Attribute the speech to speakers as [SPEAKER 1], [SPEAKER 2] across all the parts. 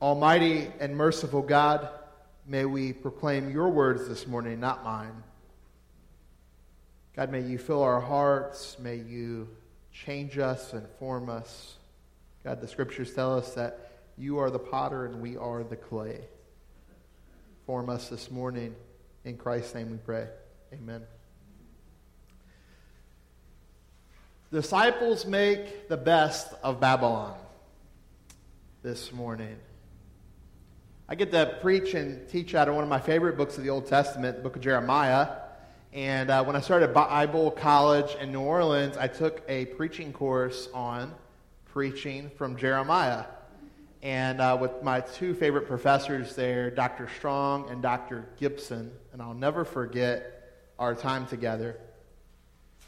[SPEAKER 1] Almighty and merciful God, may we proclaim your words this morning, not mine. God, may you fill our hearts. May you change us and form us. God, the scriptures tell us that you are the potter and we are the clay. Form us this morning. In Christ's name we pray. Amen. Disciples make the best of Babylon this morning. I get to preach and teach out of one of my favorite books of the Old Testament, the book of Jeremiah. And uh, when I started Bible college in New Orleans, I took a preaching course on preaching from Jeremiah. And uh, with my two favorite professors there, Dr. Strong and Dr. Gibson, and I'll never forget our time together.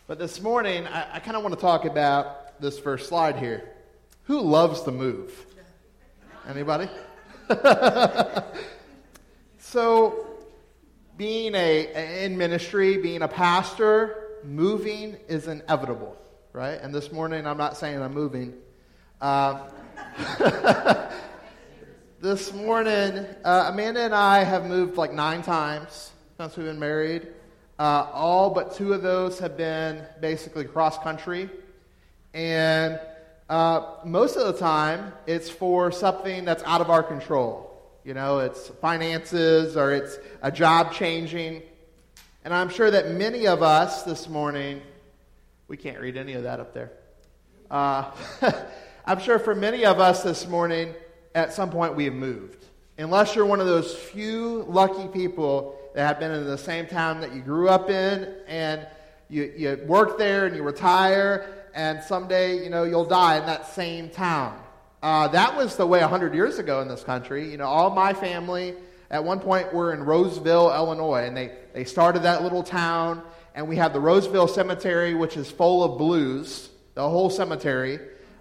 [SPEAKER 1] But this morning, I, I kind of want to talk about this first slide here. Who loves to move? Anybody? so, being a in ministry, being a pastor, moving is inevitable, right? And this morning, I'm not saying I'm moving. Uh, this morning, uh, Amanda and I have moved like nine times since we've been married. Uh, all but two of those have been basically cross country. And uh, most of the time, it's for something that's out of our control. You know, it's finances or it's a job changing. And I'm sure that many of us this morning, we can't read any of that up there. Uh, I'm sure for many of us this morning, at some point we have moved. Unless you're one of those few lucky people that have been in the same town that you grew up in and you, you work there and you retire and someday, you know, you'll die in that same town. Uh, that was the way 100 years ago in this country. You know, all my family at one point were in Roseville, Illinois, and they, they started that little town, and we have the Roseville Cemetery, which is full of blues, the whole cemetery.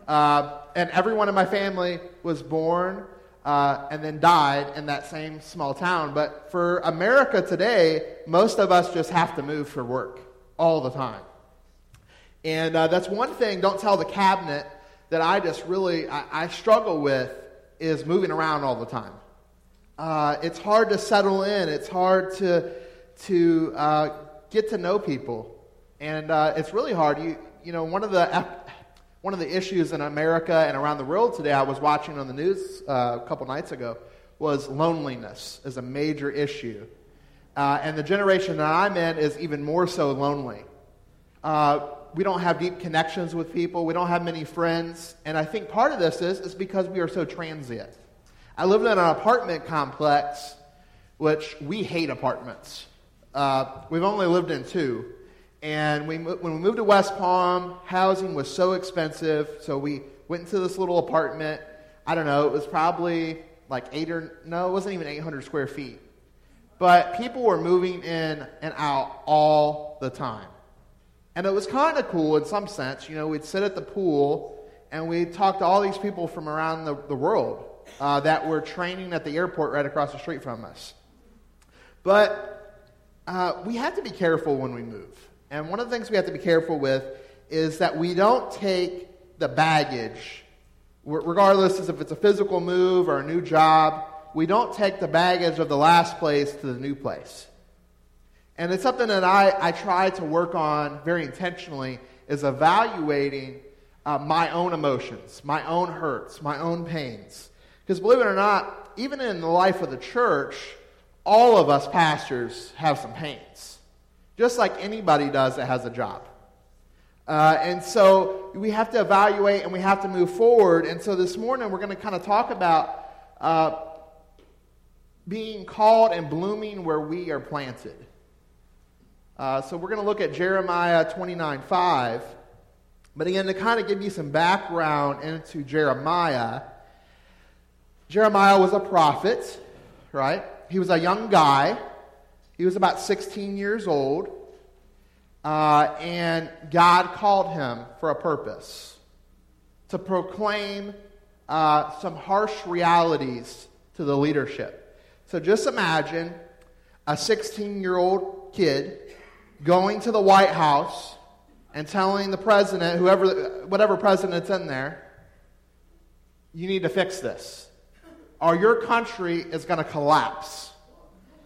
[SPEAKER 1] Uh, and everyone in my family was born uh, and then died in that same small town. But for America today, most of us just have to move for work all the time. And uh, that's one thing, don't tell the cabinet, that I just really, I, I struggle with is moving around all the time. Uh, it's hard to settle in. It's hard to, to uh, get to know people. And uh, it's really hard. You, you know, one of, the, one of the issues in America and around the world today, I was watching on the news uh, a couple nights ago, was loneliness is a major issue. Uh, and the generation that I'm in is even more so lonely. Uh, we don't have deep connections with people. We don't have many friends. And I think part of this is, is because we are so transient. I lived in an apartment complex, which we hate apartments. Uh, we've only lived in two. And we, when we moved to West Palm, housing was so expensive. So we went into this little apartment. I don't know, it was probably like eight or, no, it wasn't even 800 square feet. But people were moving in and out all the time. And it was kind of cool in some sense. You know, we'd sit at the pool and we'd talk to all these people from around the, the world uh, that were training at the airport right across the street from us. But uh, we have to be careful when we move. And one of the things we have to be careful with is that we don't take the baggage, regardless if it's a physical move or a new job, we don't take the baggage of the last place to the new place. And it's something that I, I try to work on very intentionally is evaluating uh, my own emotions, my own hurts, my own pains. Because believe it or not, even in the life of the church, all of us pastors have some pains, just like anybody does that has a job. Uh, and so we have to evaluate and we have to move forward. And so this morning we're going to kind of talk about uh, being called and blooming where we are planted. Uh, so we're going to look at Jeremiah 29 5. But again, to kind of give you some background into Jeremiah, Jeremiah was a prophet, right? He was a young guy. He was about 16 years old. Uh, and God called him for a purpose to proclaim uh, some harsh realities to the leadership. So just imagine a 16 year old kid going to the White House and telling the president, whoever, whatever president's in there, you need to fix this. or your country is going to collapse.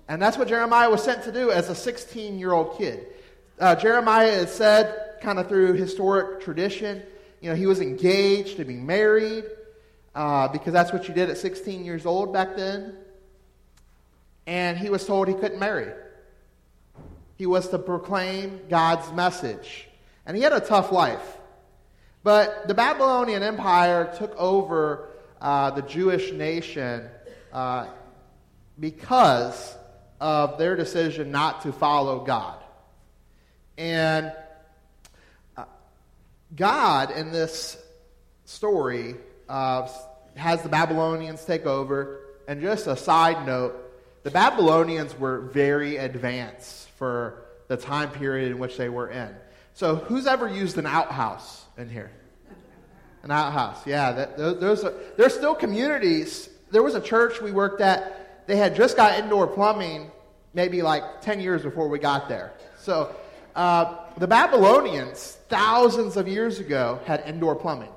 [SPEAKER 1] And that's what Jeremiah was sent to do as a 16 year old kid. Uh, Jeremiah is said, kind of through historic tradition, you know, he was engaged to be married uh, because that's what you did at 16 years old back then. And he was told he couldn't marry. He was to proclaim God's message. And he had a tough life. But the Babylonian Empire took over uh, the Jewish nation uh, because of their decision not to follow God. And uh, God, in this story, uh, has the Babylonians take over. And just a side note, the Babylonians were very advanced for the time period in which they were in. So, who's ever used an outhouse in here? An outhouse, yeah. That, those are, there's still communities. There was a church we worked at. They had just got indoor plumbing maybe like 10 years before we got there. So, uh, the Babylonians, thousands of years ago, had indoor plumbing.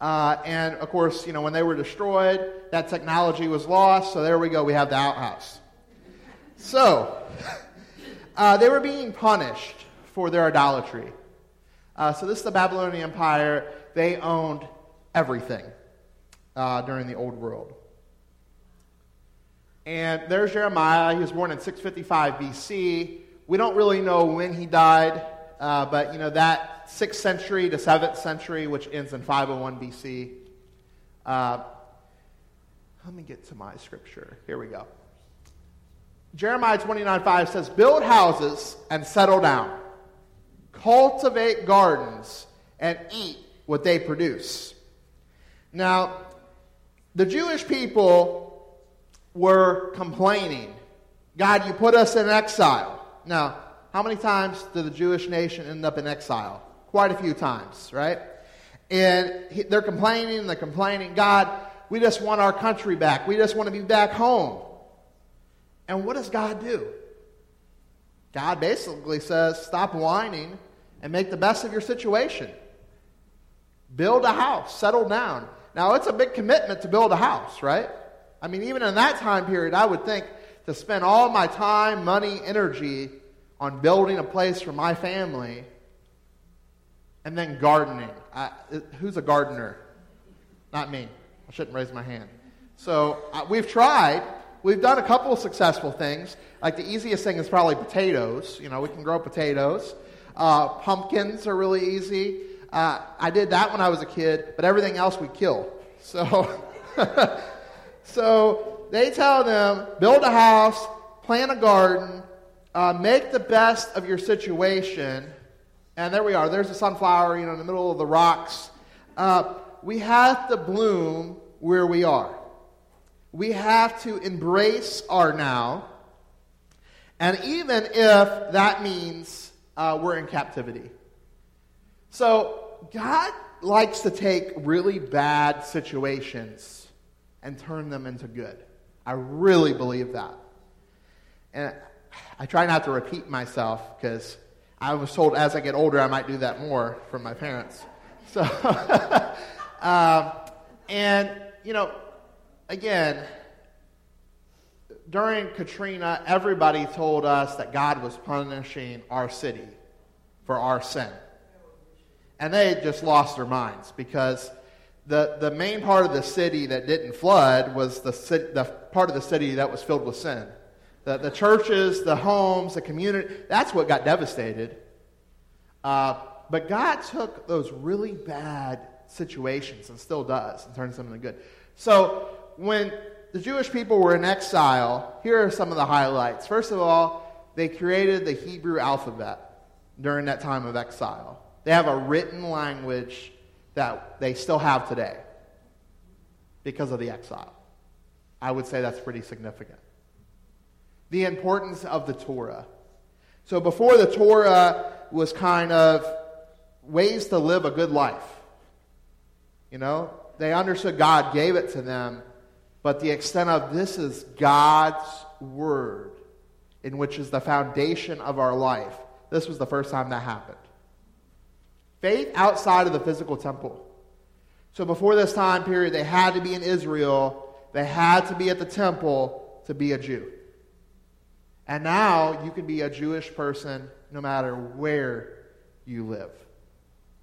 [SPEAKER 1] Uh, and of course, you know, when they were destroyed, that technology was lost. So there we go. We have the outhouse. So uh, they were being punished for their idolatry. Uh, so this is the Babylonian Empire. They owned everything uh, during the Old World. And there's Jeremiah. He was born in 655 BC. We don't really know when he died, uh, but you know that 6th century to 7th century, which ends in 501 BC. Uh, let me get to my scripture. Here we go. Jeremiah 29 5 says, Build houses and settle down, cultivate gardens and eat what they produce. Now, the Jewish people were complaining God, you put us in exile. Now, how many times did the Jewish nation end up in exile? Quite a few times, right? And they're complaining they're complaining, God, we just want our country back. We just want to be back home. And what does God do? God basically says, stop whining and make the best of your situation. Build a house, settle down. Now, it's a big commitment to build a house, right? I mean, even in that time period, I would think to spend all my time, money, energy on building a place for my family and then gardening. I, who's a gardener? Not me. I shouldn't raise my hand. So uh, we've tried. We've done a couple of successful things. Like the easiest thing is probably potatoes. You know, we can grow potatoes. Uh, pumpkins are really easy. Uh, I did that when I was a kid, but everything else we kill. So, so they tell them build a house, plant a garden, uh, make the best of your situation. And there we are. There's a sunflower, you know, in the middle of the rocks. Uh, we have to bloom where we are. We have to embrace our now. And even if that means uh, we're in captivity. So, God likes to take really bad situations and turn them into good. I really believe that. And I try not to repeat myself because I was told as I get older I might do that more from my parents. So, um, and, you know, again, during Katrina, everybody told us that God was punishing our city for our sin. And they just lost their minds because the, the main part of the city that didn't flood was the, the part of the city that was filled with sin. The, the churches, the homes, the community, that's what got devastated. Uh, but God took those really bad situations and still does and turns them into good. So when the Jewish people were in exile, here are some of the highlights. First of all, they created the Hebrew alphabet during that time of exile. They have a written language that they still have today because of the exile. I would say that's pretty significant the importance of the Torah. So before the Torah was kind of ways to live a good life. You know, they understood God gave it to them, but the extent of this is God's word, in which is the foundation of our life. This was the first time that happened. Faith outside of the physical temple. So before this time period, they had to be in Israel they had to be at the temple to be a Jew. And now you can be a Jewish person no matter where you live.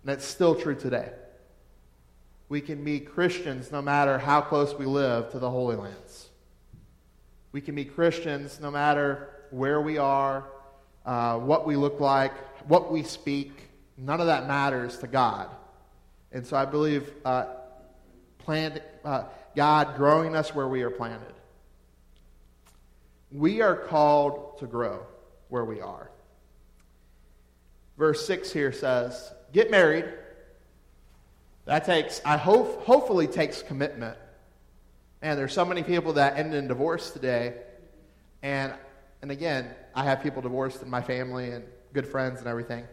[SPEAKER 1] And it's still true today. We can be Christians no matter how close we live to the Holy Lands. We can be Christians no matter where we are, uh, what we look like, what we speak. None of that matters to God. And so I believe uh, plant, uh, God growing us where we are planted. We are called to grow where we are. Verse 6 here says, Get married. That takes, I hope, hopefully takes commitment. And there's so many people that end in divorce today. And, and again, I have people divorced in my family and good friends and everything.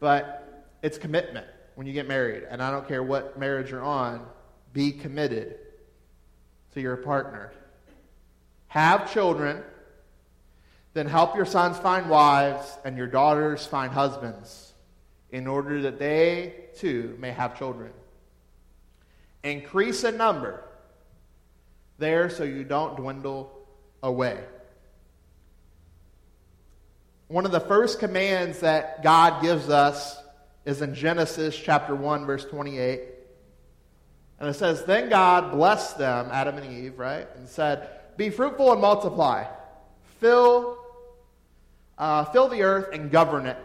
[SPEAKER 1] But it's commitment when you get married. And I don't care what marriage you're on, be committed to your partner. Have children, then help your sons find wives and your daughters find husbands in order that they too may have children. Increase in number there so you don't dwindle away. One of the first commands that God gives us is in Genesis chapter 1, verse 28. And it says, Then God blessed them, Adam and Eve, right? And said, Be fruitful and multiply, fill, uh, fill the earth and govern it.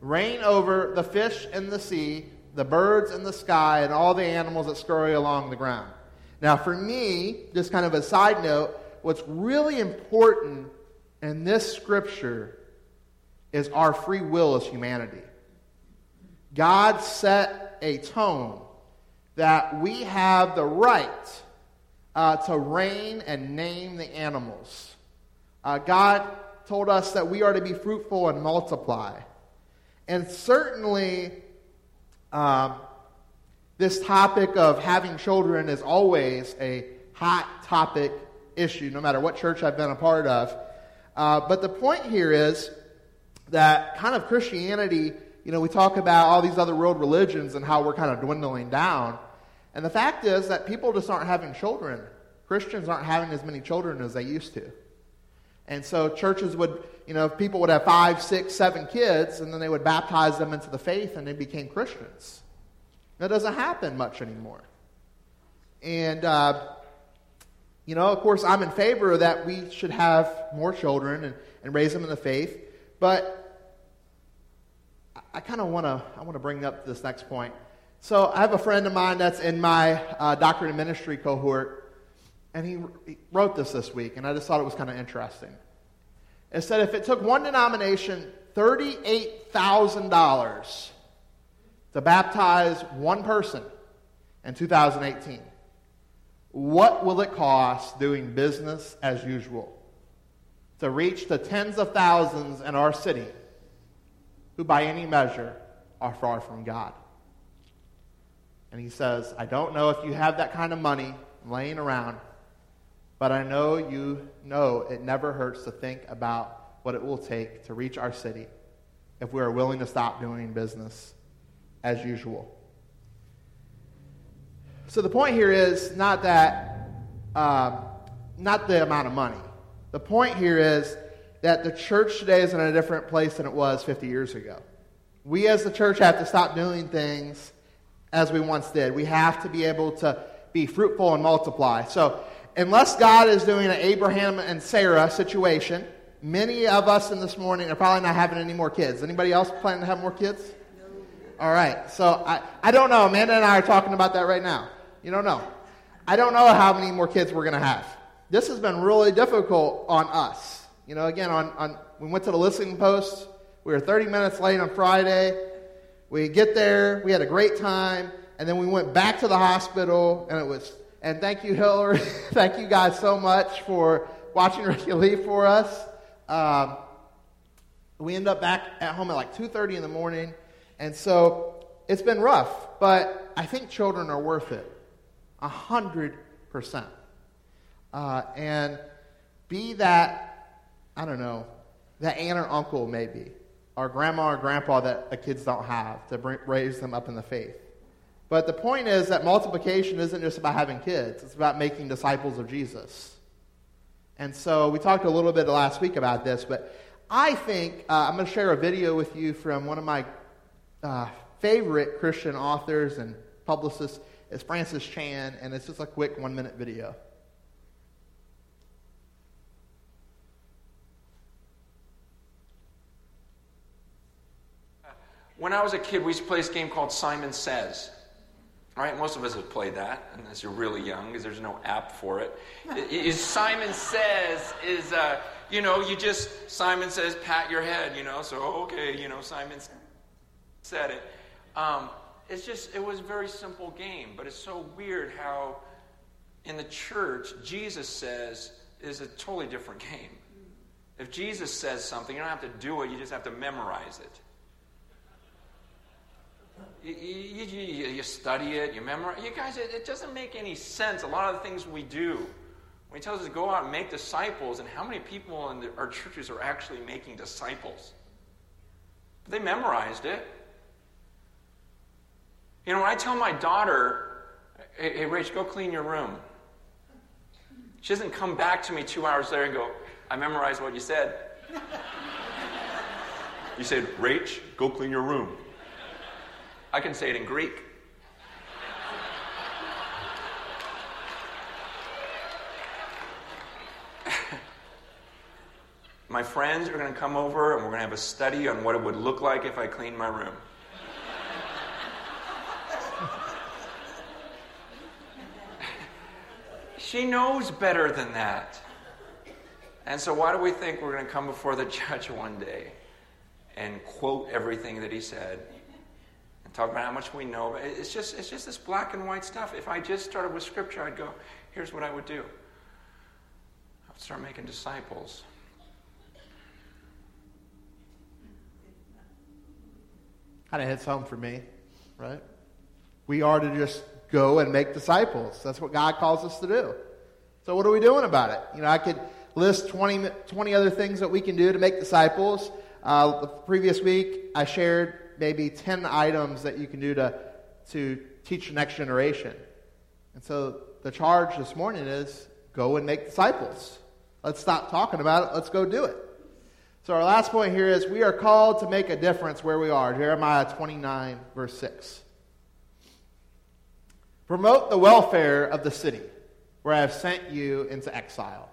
[SPEAKER 1] Reign over the fish in the sea, the birds in the sky, and all the animals that scurry along the ground. Now, for me, just kind of a side note, what's really important in this scripture is our free will as humanity. God set a tone that we have the right uh, to reign and name the animals. Uh, God told us that we are to be fruitful and multiply. And certainly, um, this topic of having children is always a hot topic issue, no matter what church I've been a part of. Uh, but the point here is that kind of Christianity you know, we talk about all these other world religions and how we're kind of dwindling down. And the fact is that people just aren't having children. Christians aren't having as many children as they used to. And so churches would, you know, people would have five, six, seven kids, and then they would baptize them into the faith and they became Christians. That doesn't happen much anymore. And, uh, you know, of course, I'm in favor of that we should have more children and, and raise them in the faith. But I kind of want to I want to bring up this next point. So I have a friend of mine that's in my uh, doctorate in ministry cohort, and he, wrote this this week, and I just thought it was kind of interesting. It said if it took one denomination thirty-eight thousand dollars to baptize one person in 2018, what will it cost doing business as usual to reach the tens of thousands in our city who by any measure are far from God. And he says, I don't know if you have that kind of money laying around, but I know you know it never hurts to think about what it will take to reach our city if we are willing to stop doing business as usual. So the point here is not that, uh, not the amount of money. The point here is that the church today is in a different place than it was 50 years ago. We as the church have to stop doing things as we once did. We have to be able to be fruitful and multiply. So, unless God is doing an Abraham and Sarah situation, many of us in this morning are probably not having any more kids. Anybody else planning to have more kids? All right. So, I, I don't know. Amanda and I are talking about that right now. You don't know. I don't know how many more kids we're going to have. This has been really difficult on us. You know, again, on, on we went to the listening post. We were 30 minutes late on Friday. We get there. We had a great time. And then we went back to the hospital, and it was, and thank you, Hillary. thank you guys so much for watching Ricky leave for us. Um, we end up back at home at like 2.30 in the morning. And so it's been rough, but I think children are worth it. A hundred percent. Uh, and be that I don't know, that aunt or uncle maybe, or grandma or grandpa that the kids don't have to bring, raise them up in the faith. But the point is that multiplication isn't just about having kids, it's about making disciples of Jesus. And so we talked a little bit last week about this, but I think uh, I'm going to share a video with you from one of my uh, favorite Christian authors and publicists. It's Francis Chan, and it's just a quick one minute video.
[SPEAKER 2] When I was a kid, we used to play this game called Simon Says. Right, most of us have played that, unless you're really young, because there's no app for it. Is Simon Says is, uh, you know, you just Simon says, pat your head, you know. So okay, you know, Simon said it. Um, it's just it was a very simple game, but it's so weird how in the church Jesus says is a totally different game. If Jesus says something, you don't have to do it; you just have to memorize it. You, you, you, you, study it, you memorize. You guys, it, it, doesn't make any sense. A lot of the things we do. When he tells us to go out and make disciples, and how many people in the, our churches are actually making disciples? They memorized it. You know, when I tell my daughter, hey, hey Rach, go clean your room, she doesn't come back to me two hours later and go, I memorized what you said. you said, Rach, go clean your room. I can say it in Greek. my friends are going to come over and we're going to have a study on what it would look like if I cleaned my room. she knows better than that. And so, why do we think we're going to come before the judge one day and quote everything that he said and talk about how much we know. But It's just, it's just this black and white stuff. If I just started with Scripture, I'd go, here's what I would do I would start making disciples.
[SPEAKER 1] Kind of hits home for me, right? We are to just go and make disciples. That's what God calls us to do. So, what are we doing about it? You know, I could list 20, 20 other things that we can do to make disciples. Uh, the previous week, I shared maybe 10 items that you can do to, to teach the next generation. And so the charge this morning is go and make disciples. Let's stop talking about it. Let's go do it. So our last point here is we are called to make a difference where we are. Jeremiah 29, verse 6. Promote the welfare of the city where I have sent you into exile.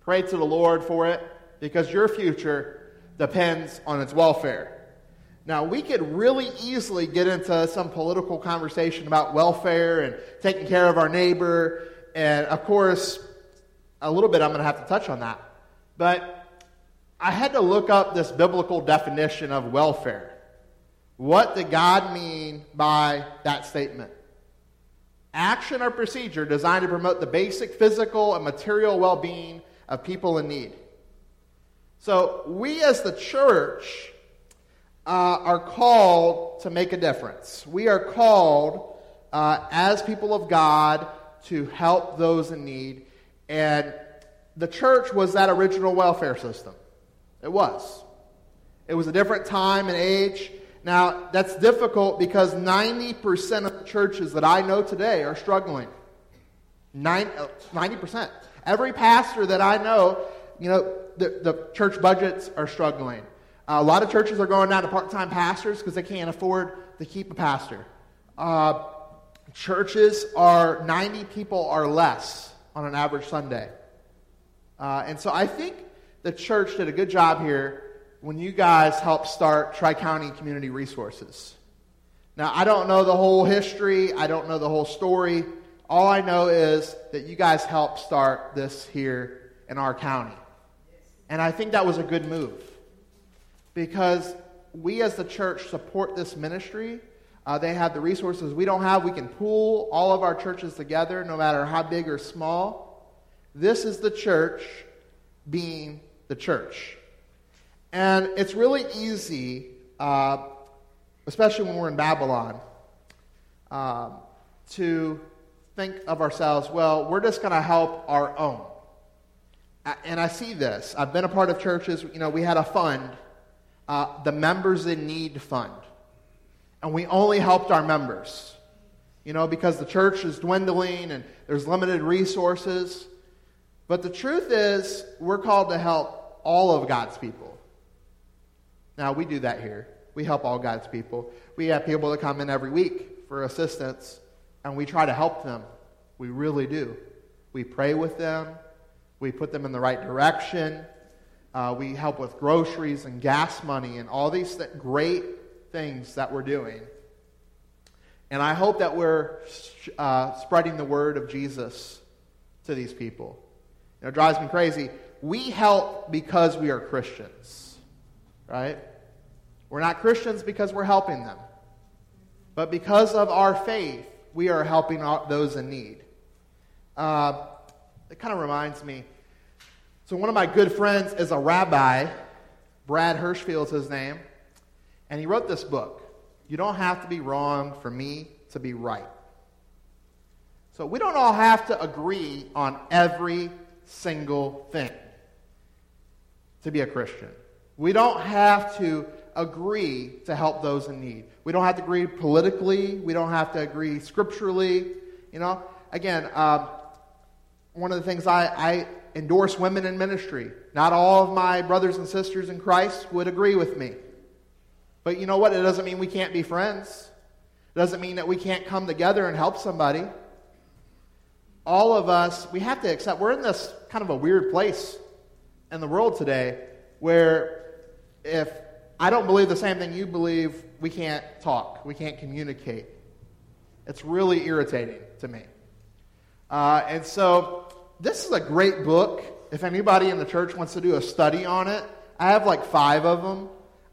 [SPEAKER 1] Pray to the Lord for it because your future depends on its welfare. Now, we could really easily get into some political conversation about welfare and taking care of our neighbor. And of course, a little bit I'm going to have to touch on that. But I had to look up this biblical definition of welfare. What did God mean by that statement? Action or procedure designed to promote the basic physical and material well being of people in need. So, we as the church uh, are called to make a difference. We are called uh, as people of God to help those in need. And the church was that original welfare system. It was. It was a different time and age. Now, that's difficult because 90% of the churches that I know today are struggling. 90%. Every pastor that I know, you know, the, the church budgets are struggling. A lot of churches are going down to part time pastors because they can't afford to keep a pastor. Uh, churches are 90 people or less on an average Sunday. Uh, and so I think the church did a good job here when you guys helped start Tri County Community Resources. Now, I don't know the whole history, I don't know the whole story. All I know is that you guys helped start this here in our county. And I think that was a good move because we as the church support this ministry. Uh, they have the resources we don't have. We can pool all of our churches together, no matter how big or small. This is the church being the church. And it's really easy, uh, especially when we're in Babylon, um, to think of ourselves, well, we're just going to help our own. And I see this. I've been a part of churches, you know, we had a fund uh, the Members in Need Fund. And we only helped our members. you know, because the church is dwindling and there's limited resources. But the truth is, we're called to help all of God's people. Now, we do that here. We help all God's people. We have people that come in every week for assistance, and we try to help them. We really do. We pray with them, we put them in the right direction. Uh, we help with groceries and gas money and all these th- great things that we're doing. And I hope that we're uh, spreading the word of Jesus to these people. You know, it drives me crazy. We help because we are Christians, right? We're not Christians because we're helping them. But because of our faith, we are helping those in need. Uh, it kind of reminds me. So, one of my good friends is a rabbi. Brad Hirschfield's his name. And he wrote this book. You don't have to be wrong for me to be right. So, we don't all have to agree on every single thing to be a Christian. We don't have to agree to help those in need. We don't have to agree politically. We don't have to agree scripturally. You know, again, um, one of the things I, I endorse women in ministry. Not all of my brothers and sisters in Christ would agree with me. But you know what? It doesn't mean we can't be friends. It doesn't mean that we can't come together and help somebody. All of us, we have to accept, we're in this kind of a weird place in the world today where if I don't believe the same thing you believe, we can't talk, we can't communicate. It's really irritating to me. Uh, and so, this is a great book. If anybody in the church wants to do a study on it, I have like five of them.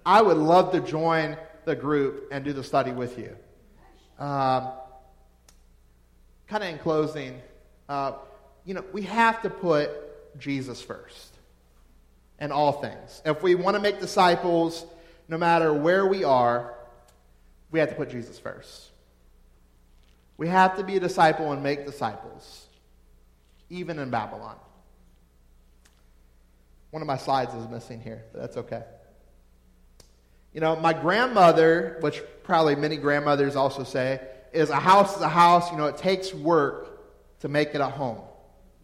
[SPEAKER 1] I would love to join the group and do the study with you. Um, kind of in closing, uh, you know, we have to put Jesus first in all things. If we want to make disciples, no matter where we are, we have to put Jesus first. We have to be a disciple and make disciples, even in Babylon. One of my slides is missing here, but that's okay. You know, my grandmother, which probably many grandmothers also say, is a house is a house. You know, it takes work to make it a home.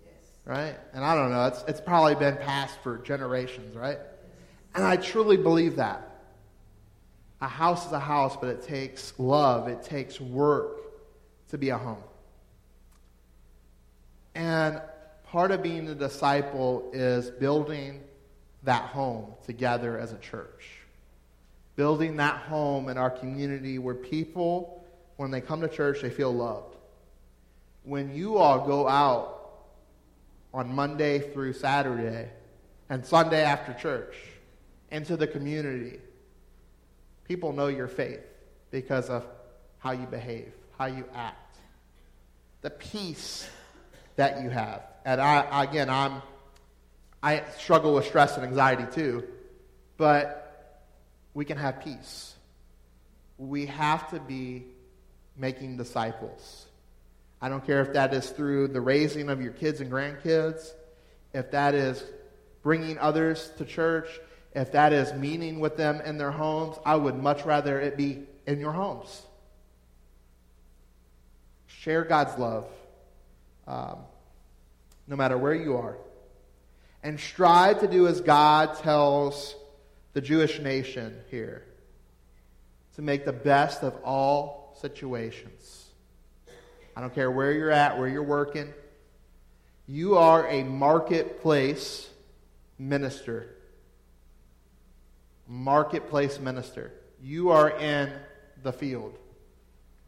[SPEAKER 1] Yes. Right? And I don't know, it's, it's probably been passed for generations, right? And I truly believe that. A house is a house, but it takes love, it takes work to be a home. And part of being a disciple is building that home together as a church. Building that home in our community where people, when they come to church, they feel loved. When you all go out on Monday through Saturday and Sunday after church into the community, people know your faith because of how you behave how you act, the peace that you have. And I, again, I'm, I struggle with stress and anxiety too, but we can have peace. We have to be making disciples. I don't care if that is through the raising of your kids and grandkids, if that is bringing others to church, if that is meeting with them in their homes, I would much rather it be in your homes. Share God's love um, no matter where you are. And strive to do as God tells the Jewish nation here to make the best of all situations. I don't care where you're at, where you're working. You are a marketplace minister. Marketplace minister. You are in the field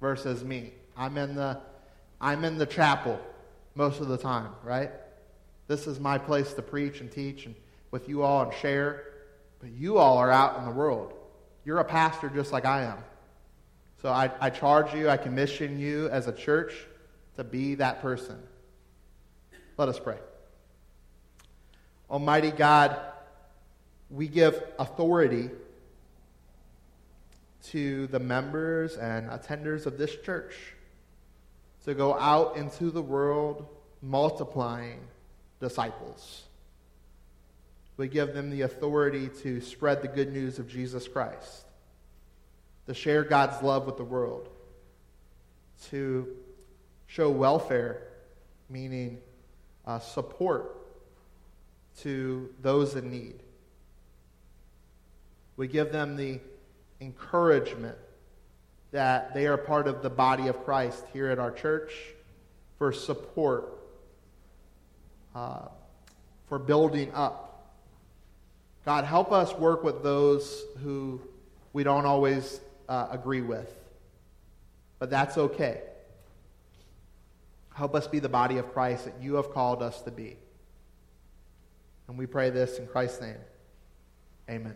[SPEAKER 1] versus me. I'm in the, I'm in the chapel most of the time, right? This is my place to preach and teach and with you all and share. But you all are out in the world. You're a pastor just like I am. So I, I charge you, I commission you as a church to be that person. Let us pray. Almighty God, we give authority to the members and attenders of this church to go out into the world multiplying disciples. We give them the authority to spread the good news of Jesus Christ, to share God's love with the world, to show welfare, meaning uh, support to those in need. We give them the encouragement that they are part of the body of Christ here at our church for support, uh, for building up. God, help us work with those who we don't always uh, agree with, but that's okay. Help us be the body of Christ that you have called us to be. And we pray this in Christ's name. Amen.